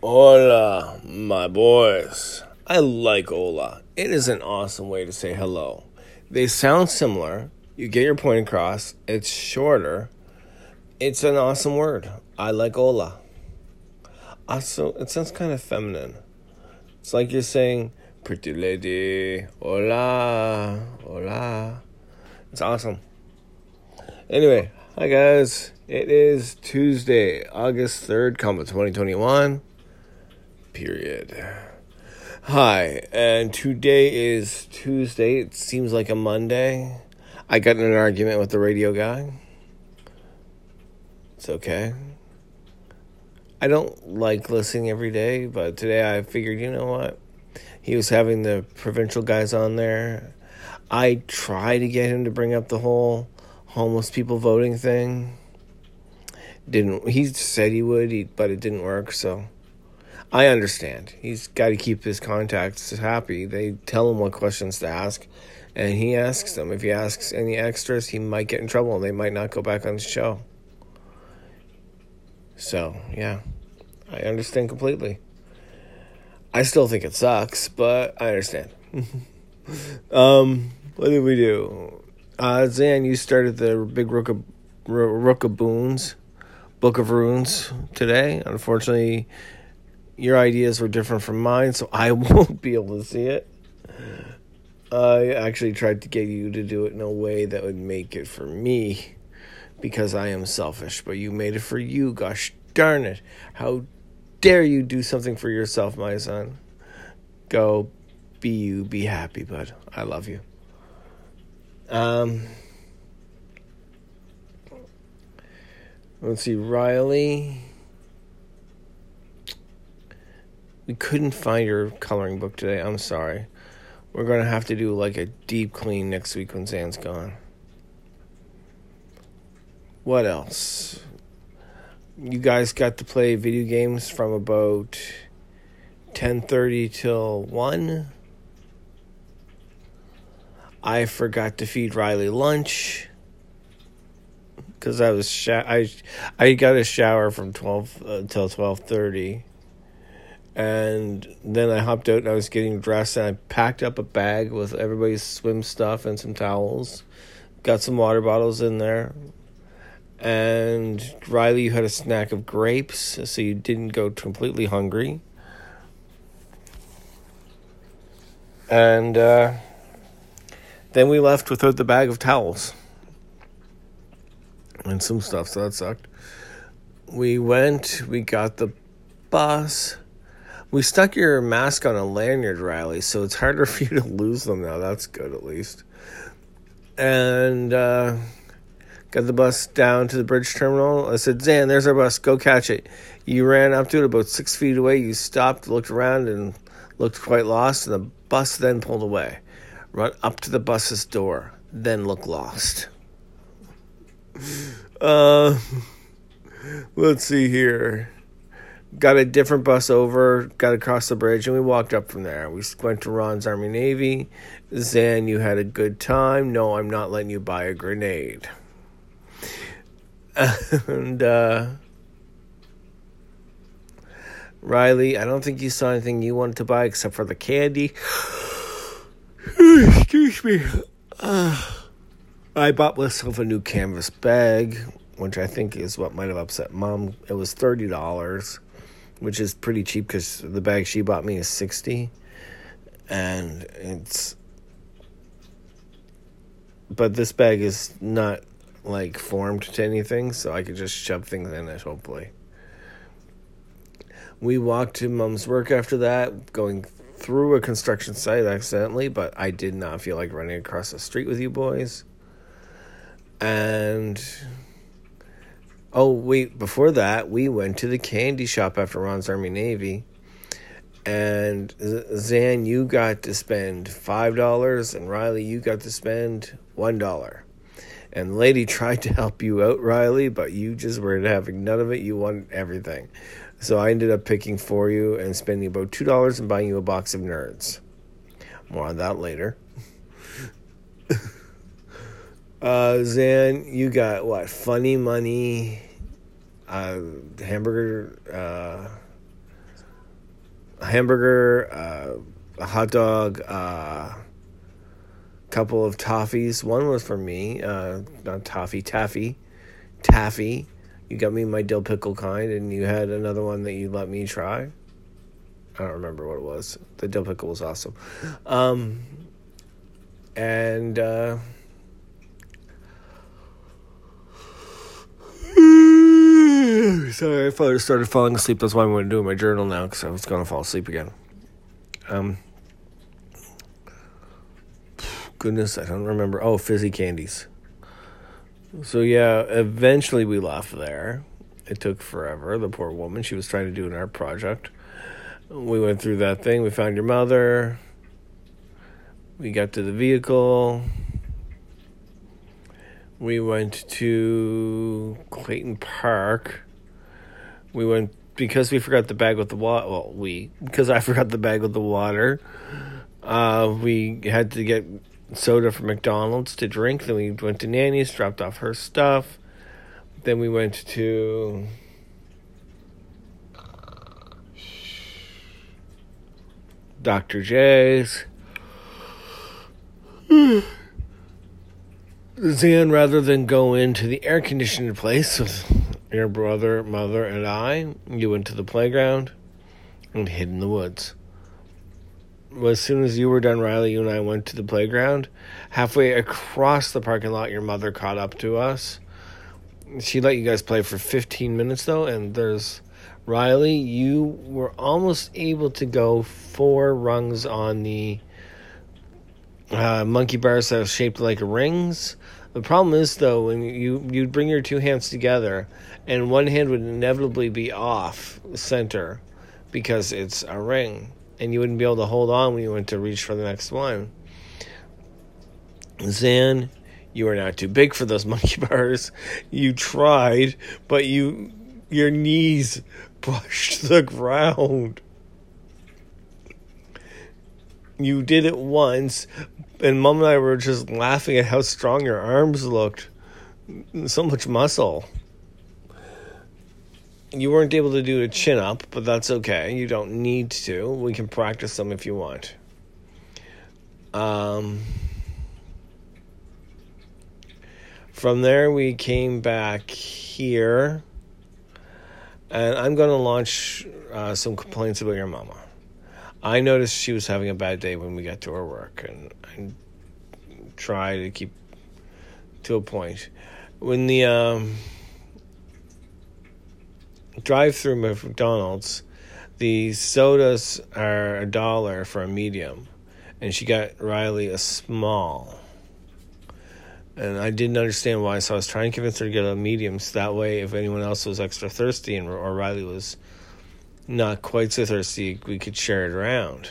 Hola, my boys. I like hola. It is an awesome way to say hello. They sound similar. You get your point across. It's shorter. It's an awesome word. I like hola. Also, it sounds kind of feminine. It's like you're saying, pretty lady, hola, hola. It's awesome. Anyway, hi guys. It is Tuesday, August 3rd, comma 2021. Period. Hi, and today is Tuesday. It seems like a Monday. I got in an argument with the radio guy. It's okay. I don't like listening every day, but today I figured, you know what? He was having the provincial guys on there. I tried to get him to bring up the whole homeless people voting thing. Didn't he said he would, but it didn't work, so I understand. He's got to keep his contacts happy. They tell him what questions to ask, and he asks them. If he asks any extras, he might get in trouble. And they might not go back on the show. So, yeah, I understand completely. I still think it sucks, but I understand. um, what did we do? Uh, Zan, you started the Big Rook of, Rook of Boons, Book of Runes today. Unfortunately, your ideas were different from mine, so I won't be able to see it. I actually tried to get you to do it in a way that would make it for me because I am selfish, but you made it for you. Gosh darn it. How dare you do something for yourself, my son? Go be you, be happy, bud. I love you. Um, let's see, Riley. We couldn't find your coloring book today. I'm sorry. We're going to have to do like a deep clean next week when Zan's gone. What else? You guys got to play video games from about 10:30 till 1. I forgot to feed Riley lunch cuz I was sh- I I got a shower from 12 until uh, 12:30 and then I hopped out and I was getting dressed and I packed up a bag with everybody's swim stuff and some towels. Got some water bottles in there. And Riley, you had a snack of grapes, so you didn't go completely hungry. And uh, then we left without the bag of towels and some stuff, so that sucked. We went, we got the bus we stuck your mask on a lanyard, Riley, so it's harder for you to lose them now. That's good, at least. And uh, got the bus down to the bridge terminal. I said, Zan, there's our bus. Go catch it. You ran up to it about six feet away. You stopped, looked around, and looked quite lost. And the bus then pulled away. Run up to the bus's door, then look lost. Uh, let's see here got a different bus over, got across the bridge, and we walked up from there. We went to Ron's Army Navy. Zan, you had a good time. No, I'm not letting you buy a grenade. and uh, Riley, I don't think you saw anything you wanted to buy except for the candy. Excuse me. Uh, I bought myself a new canvas bag, which I think is what might have upset mom. It was thirty dollars which is pretty cheap because the bag she bought me is 60 and it's but this bag is not like formed to anything so i could just shove things in it hopefully. We walked to mom's work after that going through a construction site accidentally but i did not feel like running across the street with you boys. And Oh, wait, before that, we went to the candy shop after Ron's Army Navy. And Zan, you got to spend $5, and Riley, you got to spend $1. And the lady tried to help you out, Riley, but you just were having none of it. You wanted everything. So I ended up picking for you and spending about $2 and buying you a box of nerds. More on that later. Uh, Zan, you got what? Funny money, uh, hamburger, uh, hamburger, uh, a hot dog, a uh, couple of toffees. One was for me, uh, not toffee, taffy, taffy. You got me my dill pickle kind, and you had another one that you let me try. I don't remember what it was. The dill pickle was awesome. Um, and uh, sorry, I started falling asleep. That's why I'm going to do my journal now because I was going to fall asleep again. Um, goodness, I don't remember. Oh, fizzy candies. So yeah, eventually we left there. It took forever. The poor woman, she was trying to do an art project. We went through that thing. We found your mother. We got to the vehicle. We went to Clayton Park. We went because we forgot the bag with the water. Well, we because I forgot the bag with the water. Uh, we had to get soda from McDonald's to drink. Then we went to Nanny's, dropped off her stuff. Then we went to Dr. J's. Zan, rather than go into the air conditioned place with your brother, mother, and I, you went to the playground and hid in the woods Well, as soon as you were done, Riley, you and I went to the playground. Halfway across the parking lot, your mother caught up to us. She let you guys play for 15 minutes, though, and there's Riley. You were almost able to go four rungs on the uh, monkey bars that are shaped like rings. The problem is, though, when you you'd bring your two hands together, and one hand would inevitably be off center because it's a ring and you wouldn't be able to hold on when you went to reach for the next one. Zan, you are not too big for those monkey bars. You tried, but you your knees brushed the ground. You did it once, and mom and I were just laughing at how strong your arms looked. So much muscle you weren't able to do a chin up, but that's okay. You don't need to. We can practice them if you want. Um, from there, we came back here, and I'm going to launch uh, some complaints about your mama. I noticed she was having a bad day when we got to her work, and I try to keep to a point. When the um, drive through McDonald's, the sodas are a dollar for a medium, and she got Riley a small. And I didn't understand why, so I was trying to convince her to get a medium, so that way, if anyone else was extra thirsty and or Riley was not quite so thirsty, we could share it around.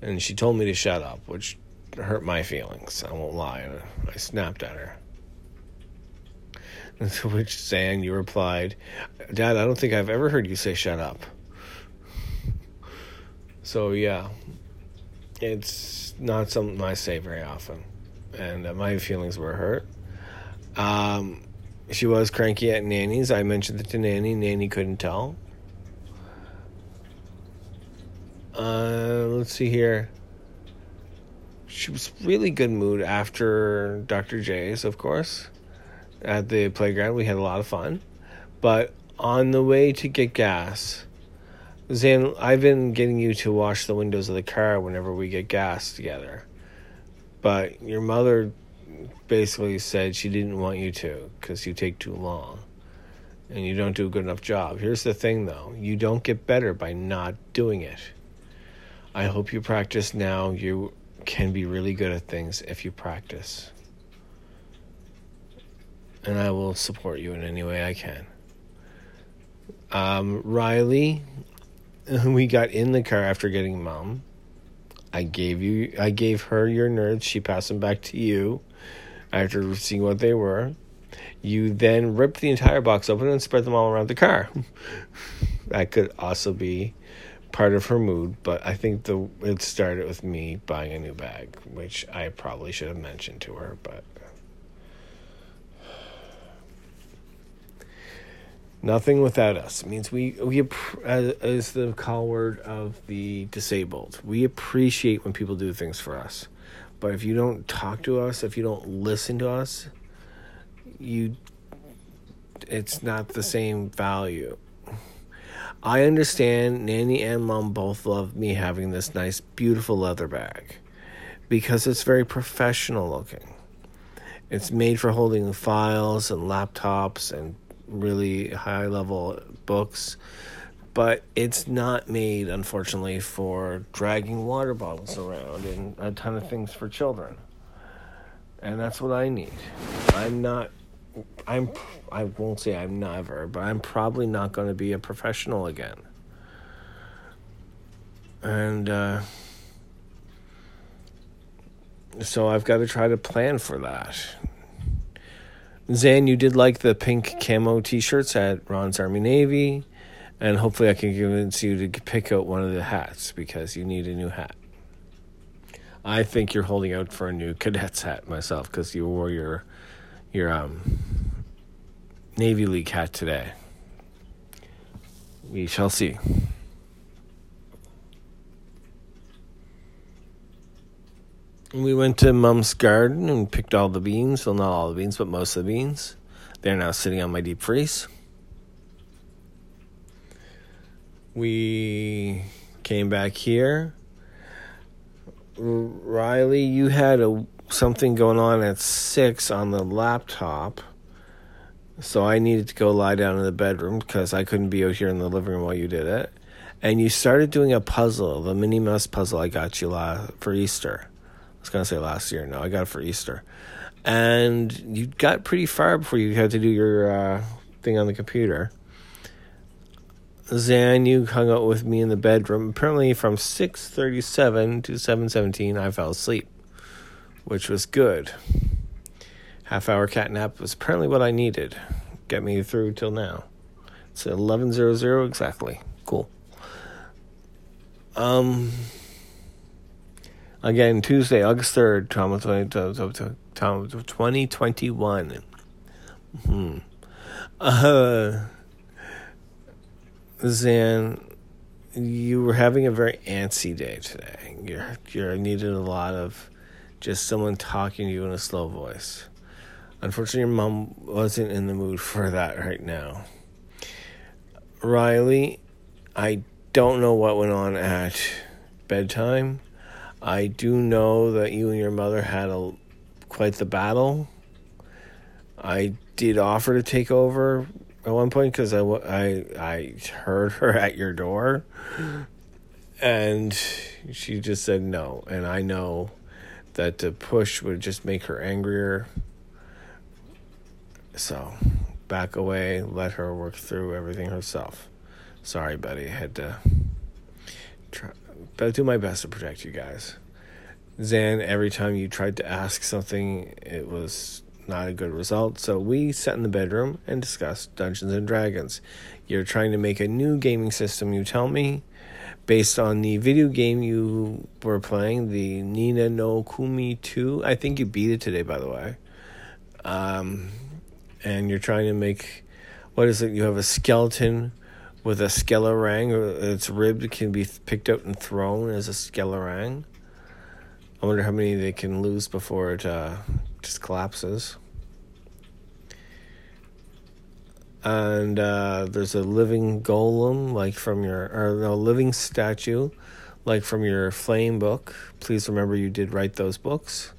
And she told me to shut up, which hurt my feelings. I won't lie. I snapped at her. To which Zan, you replied, Dad, I don't think I've ever heard you say shut up. So, yeah, it's not something I say very often. And uh, my feelings were hurt. Um, she was cranky at Nanny's. I mentioned it to Nanny. Nanny couldn't tell. Uh, let's see here. She was really good mood after Dr. J's, of course at the playground. We had a lot of fun. But on the way to get gas, Zan, I've been getting you to wash the windows of the car whenever we get gas together. But your mother basically said she didn't want you to because you take too long and you don't do a good enough job. Here's the thing though you don't get better by not doing it. I hope you practice now. You can be really good at things if you practice and I will support you in any way I can. Um, Riley, we got in the car after getting mom. I gave you, I gave her your nerds. She passed them back to you after seeing what they were. You then ripped the entire box open and spread them all around the car. that could also be part of her mood, but I think the it started with me buying a new bag, which I probably should have mentioned to her, but Nothing without us means we we as, as the call word of the disabled. We appreciate when people do things for us, but if you don't talk to us, if you don't listen to us, you it's not the same value. I understand Nanny and Mom both love me having this nice, beautiful leather bag because it's very professional looking. It's made for holding files and laptops and really high level books, but it's not made, unfortunately, for dragging water bottles around and a ton of things for children. And that's what I need. I'm not. I'm. I won't say I'm never, but I'm probably not going to be a professional again. And uh, so I've got to try to plan for that. Zan, you did like the pink camo t shirts at Ron's Army Navy, and hopefully I can convince you to pick out one of the hats because you need a new hat. I think you're holding out for a new cadet's hat myself because you wore your your um, Navy League hat today. We shall see. We went to Mum's garden and picked all the beans. Well, not all the beans, but most of the beans. They're now sitting on my deep freeze. We came back here. Riley, you had a something going on at six on the laptop, so I needed to go lie down in the bedroom because I couldn't be out here in the living room while you did it. And you started doing a puzzle, the Minnie Mouse puzzle I got you la- for Easter I was gonna say last year. No, I got it for Easter, and you got pretty far before you had to do your uh, thing on the computer. Zan, you hung out with me in the bedroom. Apparently, from six thirty-seven to seven seventeen, I fell asleep, which was good. Half hour cat nap was apparently what I needed. Get me through till now. It's eleven zero zero exactly. Cool. Um. Again, Tuesday, August 3rd, 2021. Hmm. Uh, Zan, you were having a very antsy day today. You're, you needed a lot of just someone talking to you in a slow voice. Unfortunately, your mom wasn't in the mood for that right now. Riley, I don't know what went on at bedtime I do know that you and your mother had a quite the battle. I did offer to take over at one point because I, I, I heard her at your door and she just said no. And I know that to push would just make her angrier. So back away, let her work through everything herself. Sorry, buddy. I had to try, but I do my best to protect you guys. Zan, every time you tried to ask something, it was not a good result. So we sat in the bedroom and discussed Dungeons and Dragons. You're trying to make a new gaming system, you tell me, based on the video game you were playing, the Ni no Kuni 2. I think you beat it today, by the way. Um, and you're trying to make what is it? You have a skeleton with a skelerang, its rib can be picked out and thrown as a skelerang. I wonder how many they can lose before it uh, just collapses. And uh, there's a living golem, like from your, or no, living statue, like from your Flame book. Please remember you did write those books.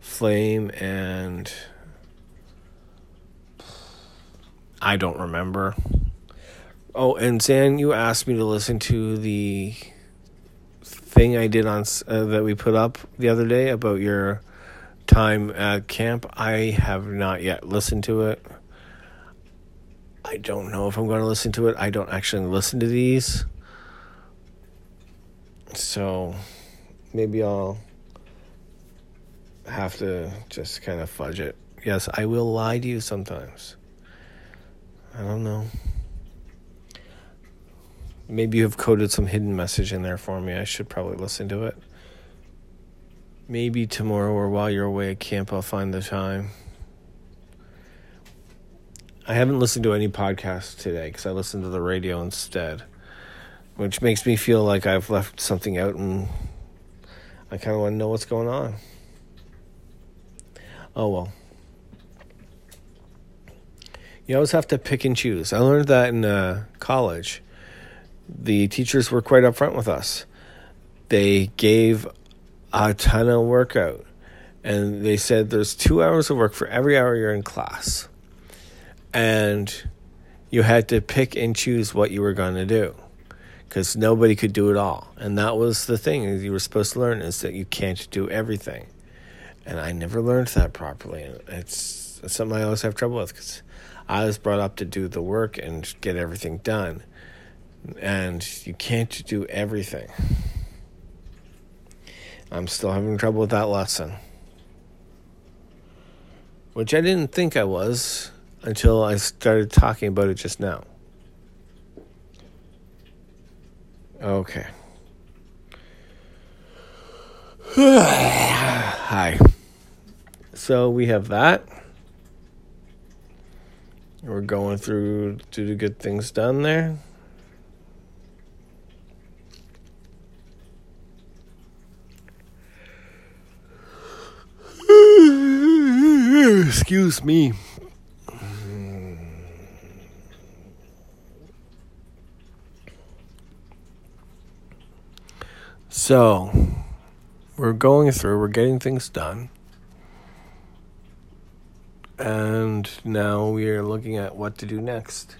Flame and. I don't remember. Oh, and Zan, you asked me to listen to the thing I did on uh, that we put up the other day about your time at camp. I have not yet listened to it. I don't know if I'm going to listen to it. I don't actually listen to these. So maybe I'll have to just kind of fudge it. Yes, I will lie to you sometimes. I don't know. Maybe you have coded some hidden message in there for me. I should probably listen to it. Maybe tomorrow or while you're away at camp, I'll find the time. I haven't listened to any podcasts today because I listened to the radio instead, which makes me feel like I've left something out and I kind of want to know what's going on. Oh well. You always have to pick and choose. I learned that in uh, college. The teachers were quite upfront with us. They gave a ton of workout, and they said there's two hours of work for every hour you're in class, and you had to pick and choose what you were going to do because nobody could do it all. And that was the thing you were supposed to learn is that you can't do everything. And I never learned that properly. It's, it's something I always have trouble with because I was brought up to do the work and get everything done. And you can't do everything. I'm still having trouble with that lesson. Which I didn't think I was until I started talking about it just now. Okay. Hi. So we have that. We're going through to the good things done there. Excuse me. So, we're going through, we're getting things done. And now we are looking at what to do next.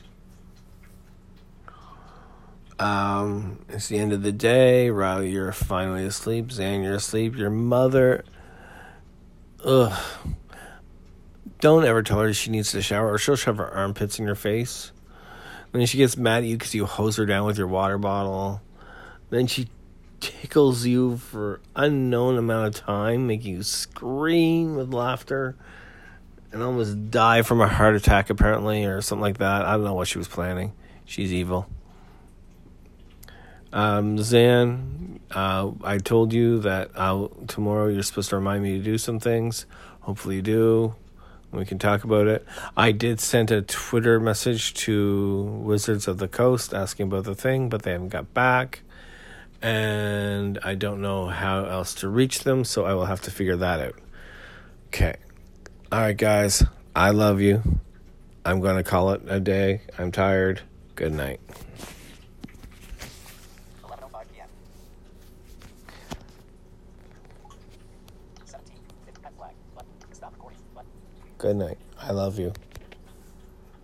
Um, it's the end of the day. Riley, you're finally asleep. Zan, you're asleep. Your mother. Ugh. Don't ever tell her she needs to shower or she'll shove her armpits in your face. Then she gets mad at you because you hose her down with your water bottle. Then she tickles you for unknown amount of time, making you scream with laughter and almost die from a heart attack, apparently, or something like that. I don't know what she was planning. She's evil. Um, Zan, uh, I told you that I'll, tomorrow you're supposed to remind me to do some things. Hopefully, you do. We can talk about it. I did send a Twitter message to Wizards of the Coast asking about the thing, but they haven't got back. And I don't know how else to reach them, so I will have to figure that out. Okay. All right, guys. I love you. I'm going to call it a day. I'm tired. Good night. Good night. I love you.